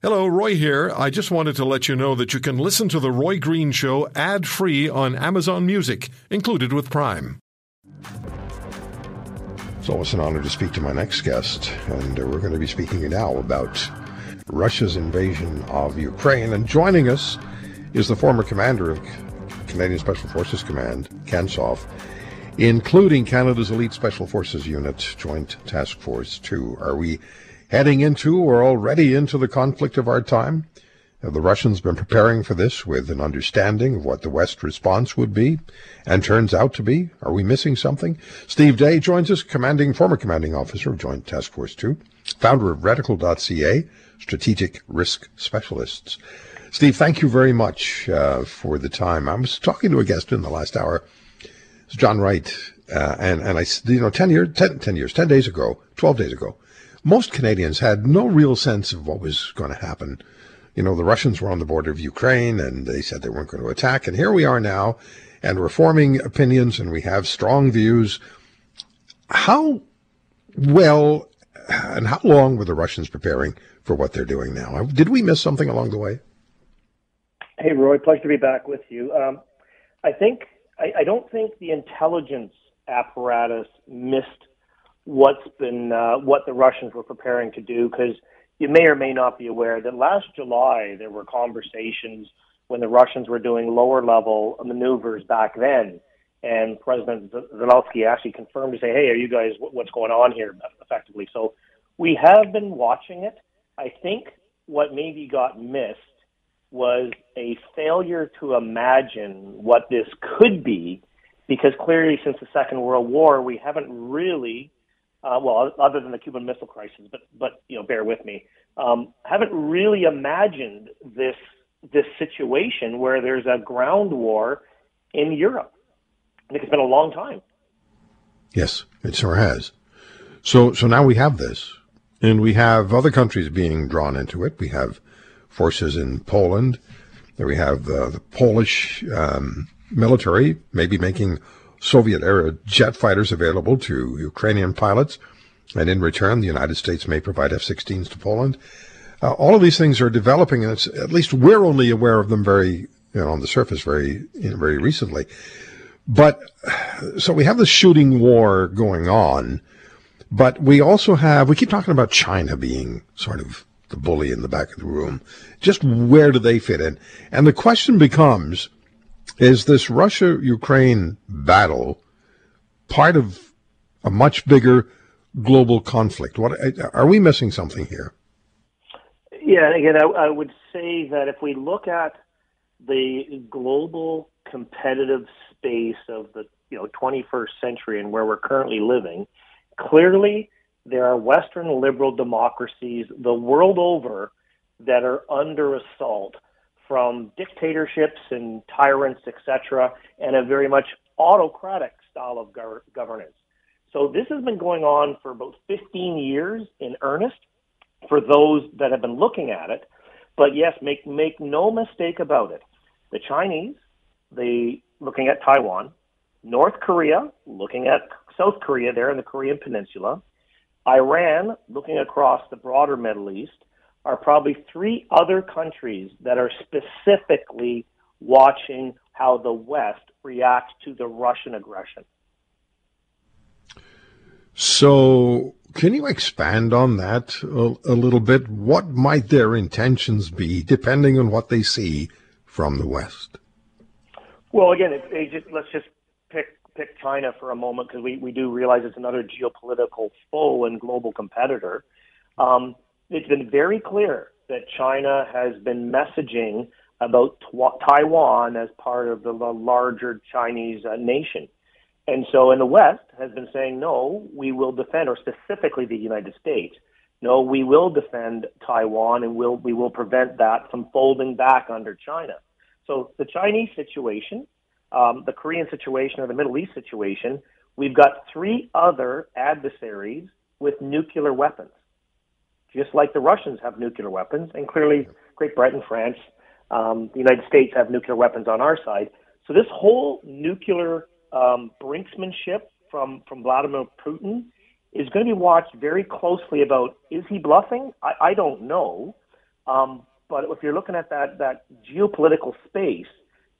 Hello, Roy here. I just wanted to let you know that you can listen to The Roy Green Show ad free on Amazon Music, included with Prime. It's always an honor to speak to my next guest, and uh, we're going to be speaking now about Russia's invasion of Ukraine. And joining us is the former commander of Canadian Special Forces Command, CANSOF, including Canada's Elite Special Forces Unit, Joint Task Force 2. Are we heading into or already into the conflict of our time? Have the Russians been preparing for this with an understanding of what the West response would be and turns out to be? Are we missing something? Steve Day joins us, commanding, former commanding officer of Joint Task Force 2, founder of reticle.ca, strategic risk specialists. Steve, thank you very much uh, for the time. I was talking to a guest in the last hour, it's John Wright, uh, and, and I, you know, 10 years, 10, 10 years, 10 days ago, 12 days ago, most Canadians had no real sense of what was going to happen. You know, the Russians were on the border of Ukraine and they said they weren't going to attack. And here we are now, and we're forming opinions and we have strong views. How well and how long were the Russians preparing for what they're doing now? Did we miss something along the way? Hey, Roy, pleasure to be back with you. Um, I think I, I don't think the intelligence apparatus missed what's been uh, what the Russians were preparing to do because you may or may not be aware that last July there were conversations when the Russians were doing lower level maneuvers back then, and President Zelensky actually confirmed to say, "Hey, are you guys what's going on here?" Effectively, so we have been watching it. I think what maybe got missed was a failure to imagine what this could be, because clearly since the Second World War we haven't really uh, well, other than the Cuban Missile Crisis, but but you know, bear with me. Um, haven't really imagined this this situation where there's a ground war in Europe. I think it's been a long time. Yes, it sure has. So so now we have this, and we have other countries being drawn into it. We have forces in Poland. We have the, the Polish um, military maybe making Soviet era jet fighters available to Ukrainian pilots, and in return, the United States may provide F 16s to Poland. Uh, all of these things are developing, and at least we're only aware of them very, you know, on the surface very, you know, very recently. But so we have this shooting war going on, but we also have, we keep talking about China being sort of the bully in the back of the room. Just where do they fit in? And the question becomes, is this Russia Ukraine battle part of a much bigger global conflict? What are we missing something here? Yeah, again, I, I would say that if we look at the global competitive space of the you know 21st century and where we're currently living, clearly there are Western liberal democracies the world over that are under assault from dictatorships and tyrants, etc., and a very much autocratic style of gov- governance. So this has been going on for about 15 years in earnest for those that have been looking at it. But yes, make make no mistake about it. The Chinese, they looking at Taiwan, North Korea, looking at South Korea there in the Korean Peninsula, Iran, looking across the broader Middle East, are probably three other countries that are specifically watching how the West reacts to the Russian aggression. So, can you expand on that a, a, little bit? What might their intentions be, depending on what they see from the West? Well, again, just, let's just pick pick China for a moment because we, we do realize it's another geopolitical foe and global competitor. Um, it's been very clear that China has been messaging about Taiwan as part of the larger Chinese uh, nation. And so in the West has been saying, no, we will defend, or specifically the United States, no, we will defend Taiwan and we'll, we will prevent that from folding back under China. So the Chinese situation, um, the Korean situation, or the Middle East situation, we've got three other adversaries with nuclear weapons just like the Russians have nuclear weapons, and clearly Great Britain, France, um, the United States have nuclear weapons on our side. So this whole nuclear um, brinksmanship from from Vladimir Putin is going to be watched very closely. About is he bluffing? I, I don't know. Um, but if you're looking at that that geopolitical space,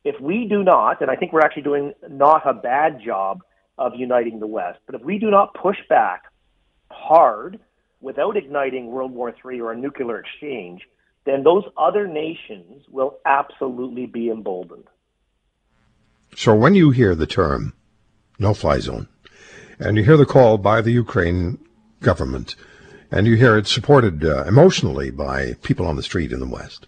if we do not, and I think we're actually doing not a bad job of uniting the West, but if we do not push back hard without igniting World War III or a nuclear exchange, then those other nations will absolutely be emboldened. So when you hear the term no fly zone, and you hear the call by the Ukraine government, and you hear it supported uh, emotionally by people on the street in the West,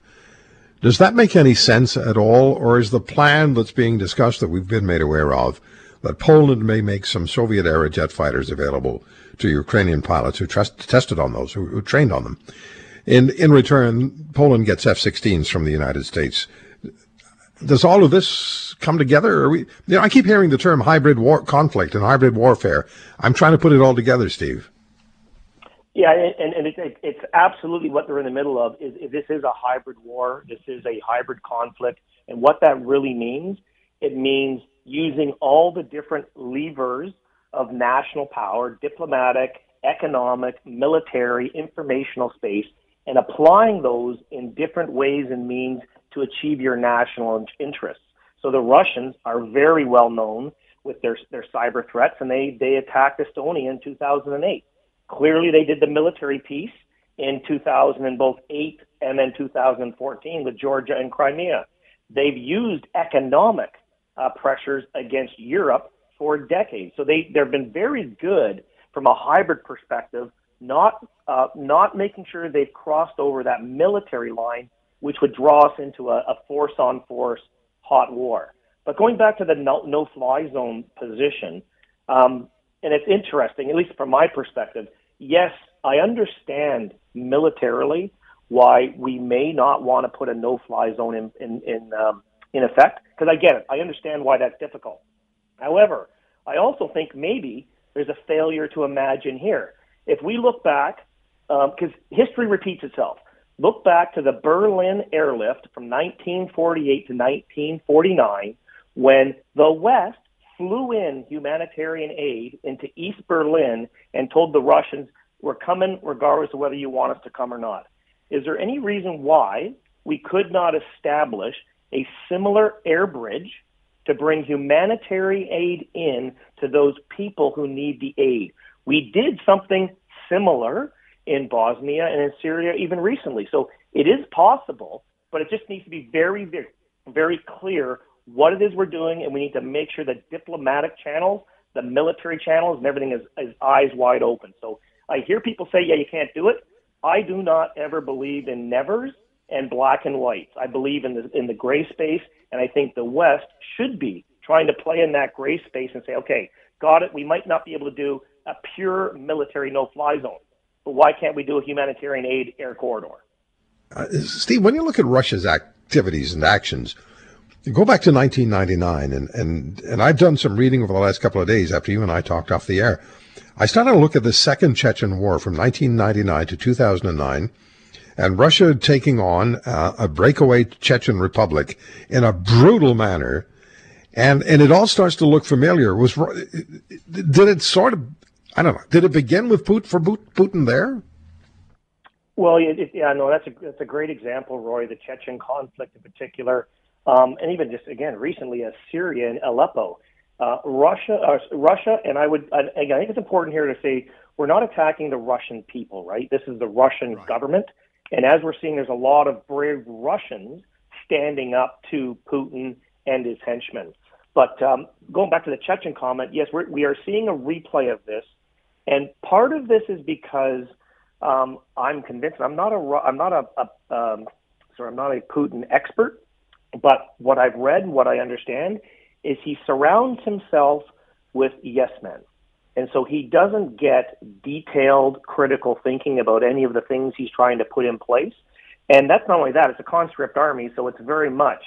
does that make any sense at all, or is the plan that's being discussed that we've been made aware of that Poland may make some Soviet era jet fighters available to Ukrainian pilots who trust, tested on those, who, who trained on them? In, in return, Poland gets F 16s from the United States. Does all of this come together? we, you know, I keep hearing the term hybrid war conflict and hybrid warfare. I'm trying to put it all together, Steve. Yeah, and, and it, it's absolutely what they're in the middle of. Is, is this is a hybrid war. This is a hybrid conflict, and what that really means, it means using all the different levers of national power, diplomatic, economic, military, informational space, and applying those in different ways and means to achieve your national interests. So the Russians are very well known with their their cyber threats, and they they attacked Estonia in 2008 Clearly, they did the military piece in 2008 and then 2014 with Georgia and Crimea. They've used economic uh, pressures against Europe for decades. So they they've been very good from a hybrid perspective, not uh, not making sure they've crossed over that military line, which would draw us into a, a force on force hot war. But going back to the no, no fly zone position, um, and it's interesting, at least from my perspective, yes, I understand militarily why we may not want to put a no-fly zone in in in, um, in effect because I get it. I understand why that's difficult. However, I also think maybe there's a failure to imagine here. If we look back, because um, history repeats itself. Look back to the Berlin airlift from 1948 to 1949 when the West flew in humanitarian aid into East Berlin and told the Russians, we're coming regardless of whether you want us to come or not. Is there any reason why we could not establish a similar air bridge to bring humanitarian aid in to those people who need the aid? We did something similar in Bosnia and in Syria even recently. So it is possible, but it just needs to be very, very, very clear what it is we're doing, and we need to make sure that diplomatic channels, the military channels, and everything is, is eyes wide open. So I hear people say, yeah, you can't do it. I do not ever believe in nevers and black and whites. I believe in the in the gray space, and I think the West should be trying to play in that gray space and say, okay, got it. We might not be able to do a pure military no-fly zone, but why can't we do a humanitarian aid air corridor? Uh, Steve, when you look at Russia's activities and actions, Go back to 1999, and, and, and I've done some reading over the last couple of days after you and I talked off the air. I started to look at the Second Chechen War from 1999 to 2009, and Russia taking on uh, a breakaway Chechen republic in a brutal manner, and and it all starts to look familiar. Was did it sort of I don't know? Did it begin with Putin for Putin there? Well, it, yeah, no, that's a that's a great example, Roy. The Chechen conflict in particular um, and even just again recently, as Syria and Aleppo, uh, Russia, uh, Russia, and I would again, I think it's important here to say we're not attacking the Russian people, right? This is the Russian right. government, and as we're seeing, there's a lot of brave Russians standing up to Putin and his henchmen. But um, going back to the Chechen comment, yes, we're, we are seeing a replay of this, and part of this is because um, I'm convinced. I'm not a I'm not a, a um, sorry, I'm not a Putin expert, but what I've read what I understand is he surrounds himself with yes men. And so he doesn't get detailed critical thinking about any of the things he's trying to put in place. And that's not only that, it's a conscript army, so it's very much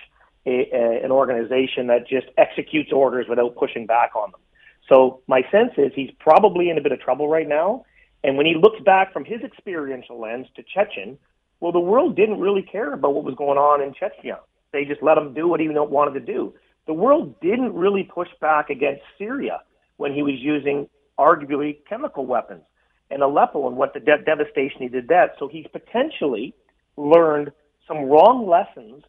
a, a, an organization that just executes orders without pushing back on them. So my sense is he's probably in a bit of trouble right now. And when he looks back from his experiential lens to Chechen, well, the world didn't really care about what was going on in Chechnya. They just let him do what he wanted to do. The world didn't really push back against Syria when he was using arguably chemical weapons and Aleppo and what the de- devastation he did that. So he's potentially learned some wrong lessons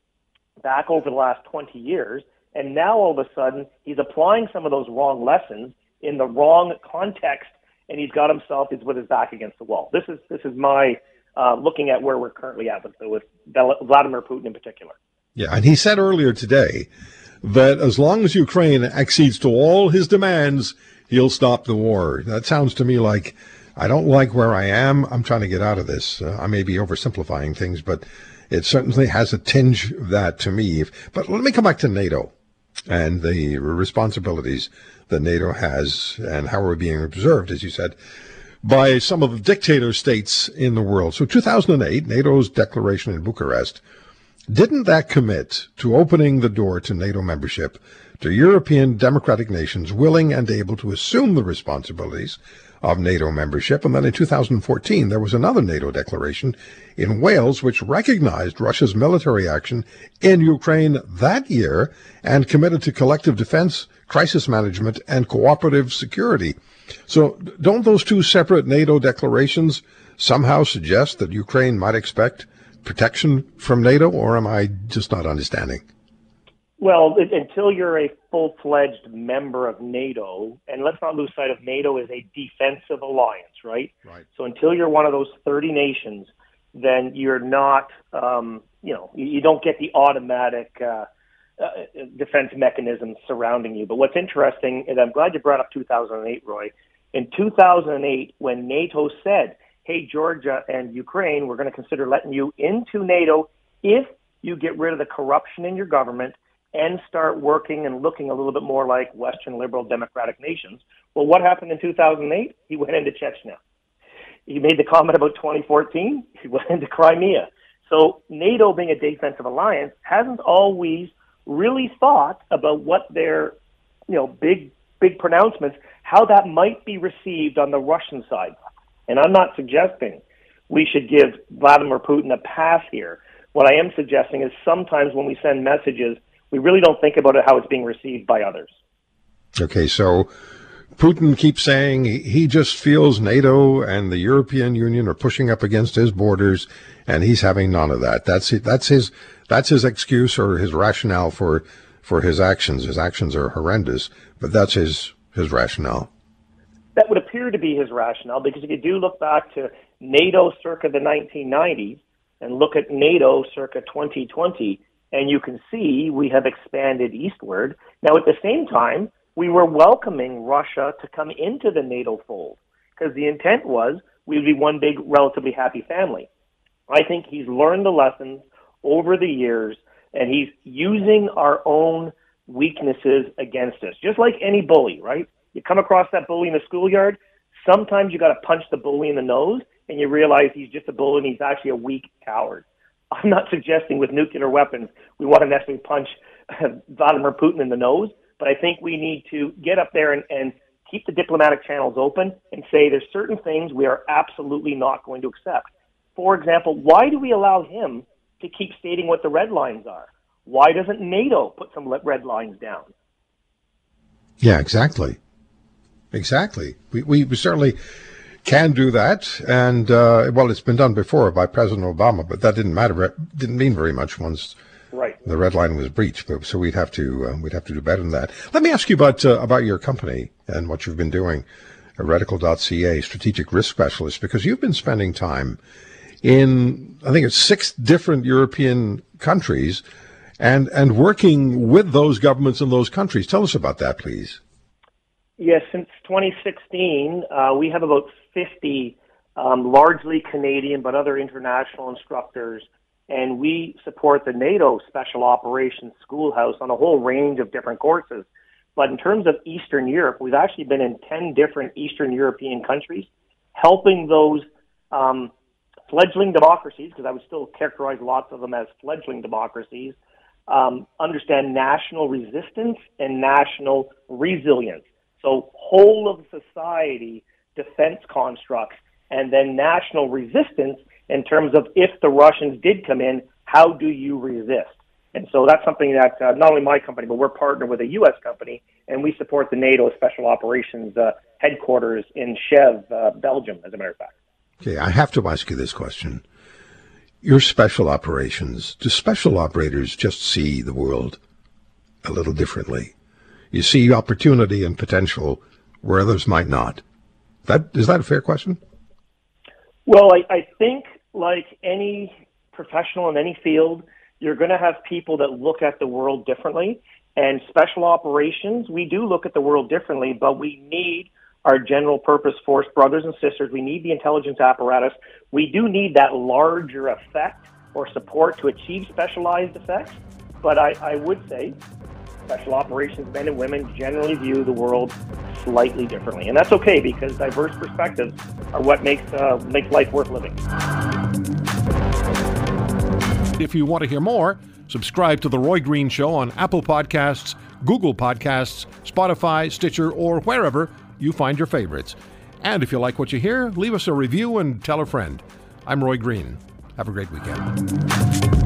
back over the last 20 years, and now all of a sudden he's applying some of those wrong lessons in the wrong context, and he's got himself he's with his back against the wall. This is this is my uh, looking at where we're currently at with, with Vladimir Putin in particular. Yeah, and he said earlier today that as long as Ukraine accedes to all his demands, he'll stop the war. That sounds to me like I don't like where I am. I'm trying to get out of this. Uh, I may be oversimplifying things, but it certainly has a tinge of that to me. But let me come back to NATO and the responsibilities that NATO has and how we're being observed, as you said, by some of the dictator states in the world. So 2008, NATO's declaration in Bucharest, didn't that commit to opening the door to NATO membership to European democratic nations willing and able to assume the responsibilities of NATO membership. And then in 2014, there was another NATO declaration in Wales which recognized Russia's military action in Ukraine that year and committed to collective defense, crisis management, and cooperative security. So don't those two separate NATO declarations somehow suggest that Ukraine might expect protection from NATO, or am I just not understanding? Well, it, until you're a full fledged member of NATO, and let's not lose sight of NATO is a defensive alliance, right? Right. So until you're one of those 30 nations, then you're not, um, you know, you don't get the automatic uh, uh, defense mechanisms surrounding you. But what's interesting, and I'm glad you brought up 2008, Roy. In 2008, when NATO said, hey, Georgia and Ukraine, we're going to consider letting you into NATO if you get rid of the corruption in your government and start working and looking a little bit more like Western liberal democratic nations. Well, what happened in 2008? He went into Chechnya. He made the comment about 2014. He went into Crimea. So NATO being a defensive alliance hasn't always really thought about what their, you know, big, big pronouncements, how that might be received on the Russian side. And I'm not suggesting we should give Vladimir Putin a pass here. What I am suggesting is sometimes when we send messages we really don't think about it how it's being received by others. Okay, so Putin keeps saying he just feels NATO and the European Union are pushing up against his borders, and he's having none of that. That's that's his that's his excuse or his rationale for for his actions. His actions are horrendous, but that's his his rationale. That would appear to be his rationale because if you do look back to NATO circa the 1990s and look at NATO circa 2020, and you can see we have expanded eastward. Now, at the same time, we were welcoming Russia to come into the NATO fold because the intent was we would be one big, relatively happy family. I think he's learned the lessons over the years and he's using our own weaknesses against us, just like any bully, right? You come across that bully in the schoolyard, sometimes you got to punch the bully in the nose and you realize he's just a bully and he's actually a weak coward. I'm not suggesting with nuclear weapons we want to necessarily punch uh, Vladimir Putin in the nose, but I think we need to get up there and, and keep the diplomatic channels open and say there's certain things we are absolutely not going to accept. For example, why do we allow him to keep stating what the red lines are? Why doesn't NATO put some red lines down? Yeah, exactly. Exactly. We, we certainly can do that. And, uh, well, it's been done before by President Obama, but that didn't matter. It didn't mean very much once right. the red line was breached. But, so we'd have to, uh, we'd have to do better than that. Let me ask you about, uh, about your company and what you've been doing, reticle.ca, strategic risk specialist, because you've been spending time in, I think it's six different European countries and, and working with those governments in those countries. Tell us about that, please. Yes, since 2016, uh, we have about 50 um, largely Canadian but other international instructors, and we support the NATO Special Operations Schoolhouse on a whole range of different courses. But in terms of Eastern Europe, we've actually been in 10 different Eastern European countries, helping those um, fledgling democracies, because I would still characterize lots of them as fledgling democracies, um, understand national resistance and national resilience. So whole of society defense constructs and then national resistance in terms of if the Russians did come in, how do you resist? And so that's something that uh, not only my company, but we're partnered with a U.S. company, and we support the NATO Special Operations uh, headquarters in Chev, uh, Belgium, as a matter of fact. Okay, I have to ask you this question. your special operations, do special operators just see the world a little differently? You see opportunity and potential where others might not. That is that a fair question? Well, I, I think like any professional in any field, you're going to have people that look at the world differently. And special operations, we do look at the world differently, but we need our general purpose force brothers and sisters. We need the intelligence apparatus. We do need that larger effect or support to achieve specialized effects. But I, I would say special operations men and women generally view the world slightly differently. And that's okay because diverse perspectives are what makes, uh, makes life worth living. If you want to hear more, subscribe to The Roy Green Show on Apple Podcasts, Google Podcasts, Spotify, Stitcher, or wherever you find your favorites. And if you like what you hear, leave us a review and tell a friend. I'm Roy Green. Have a great weekend.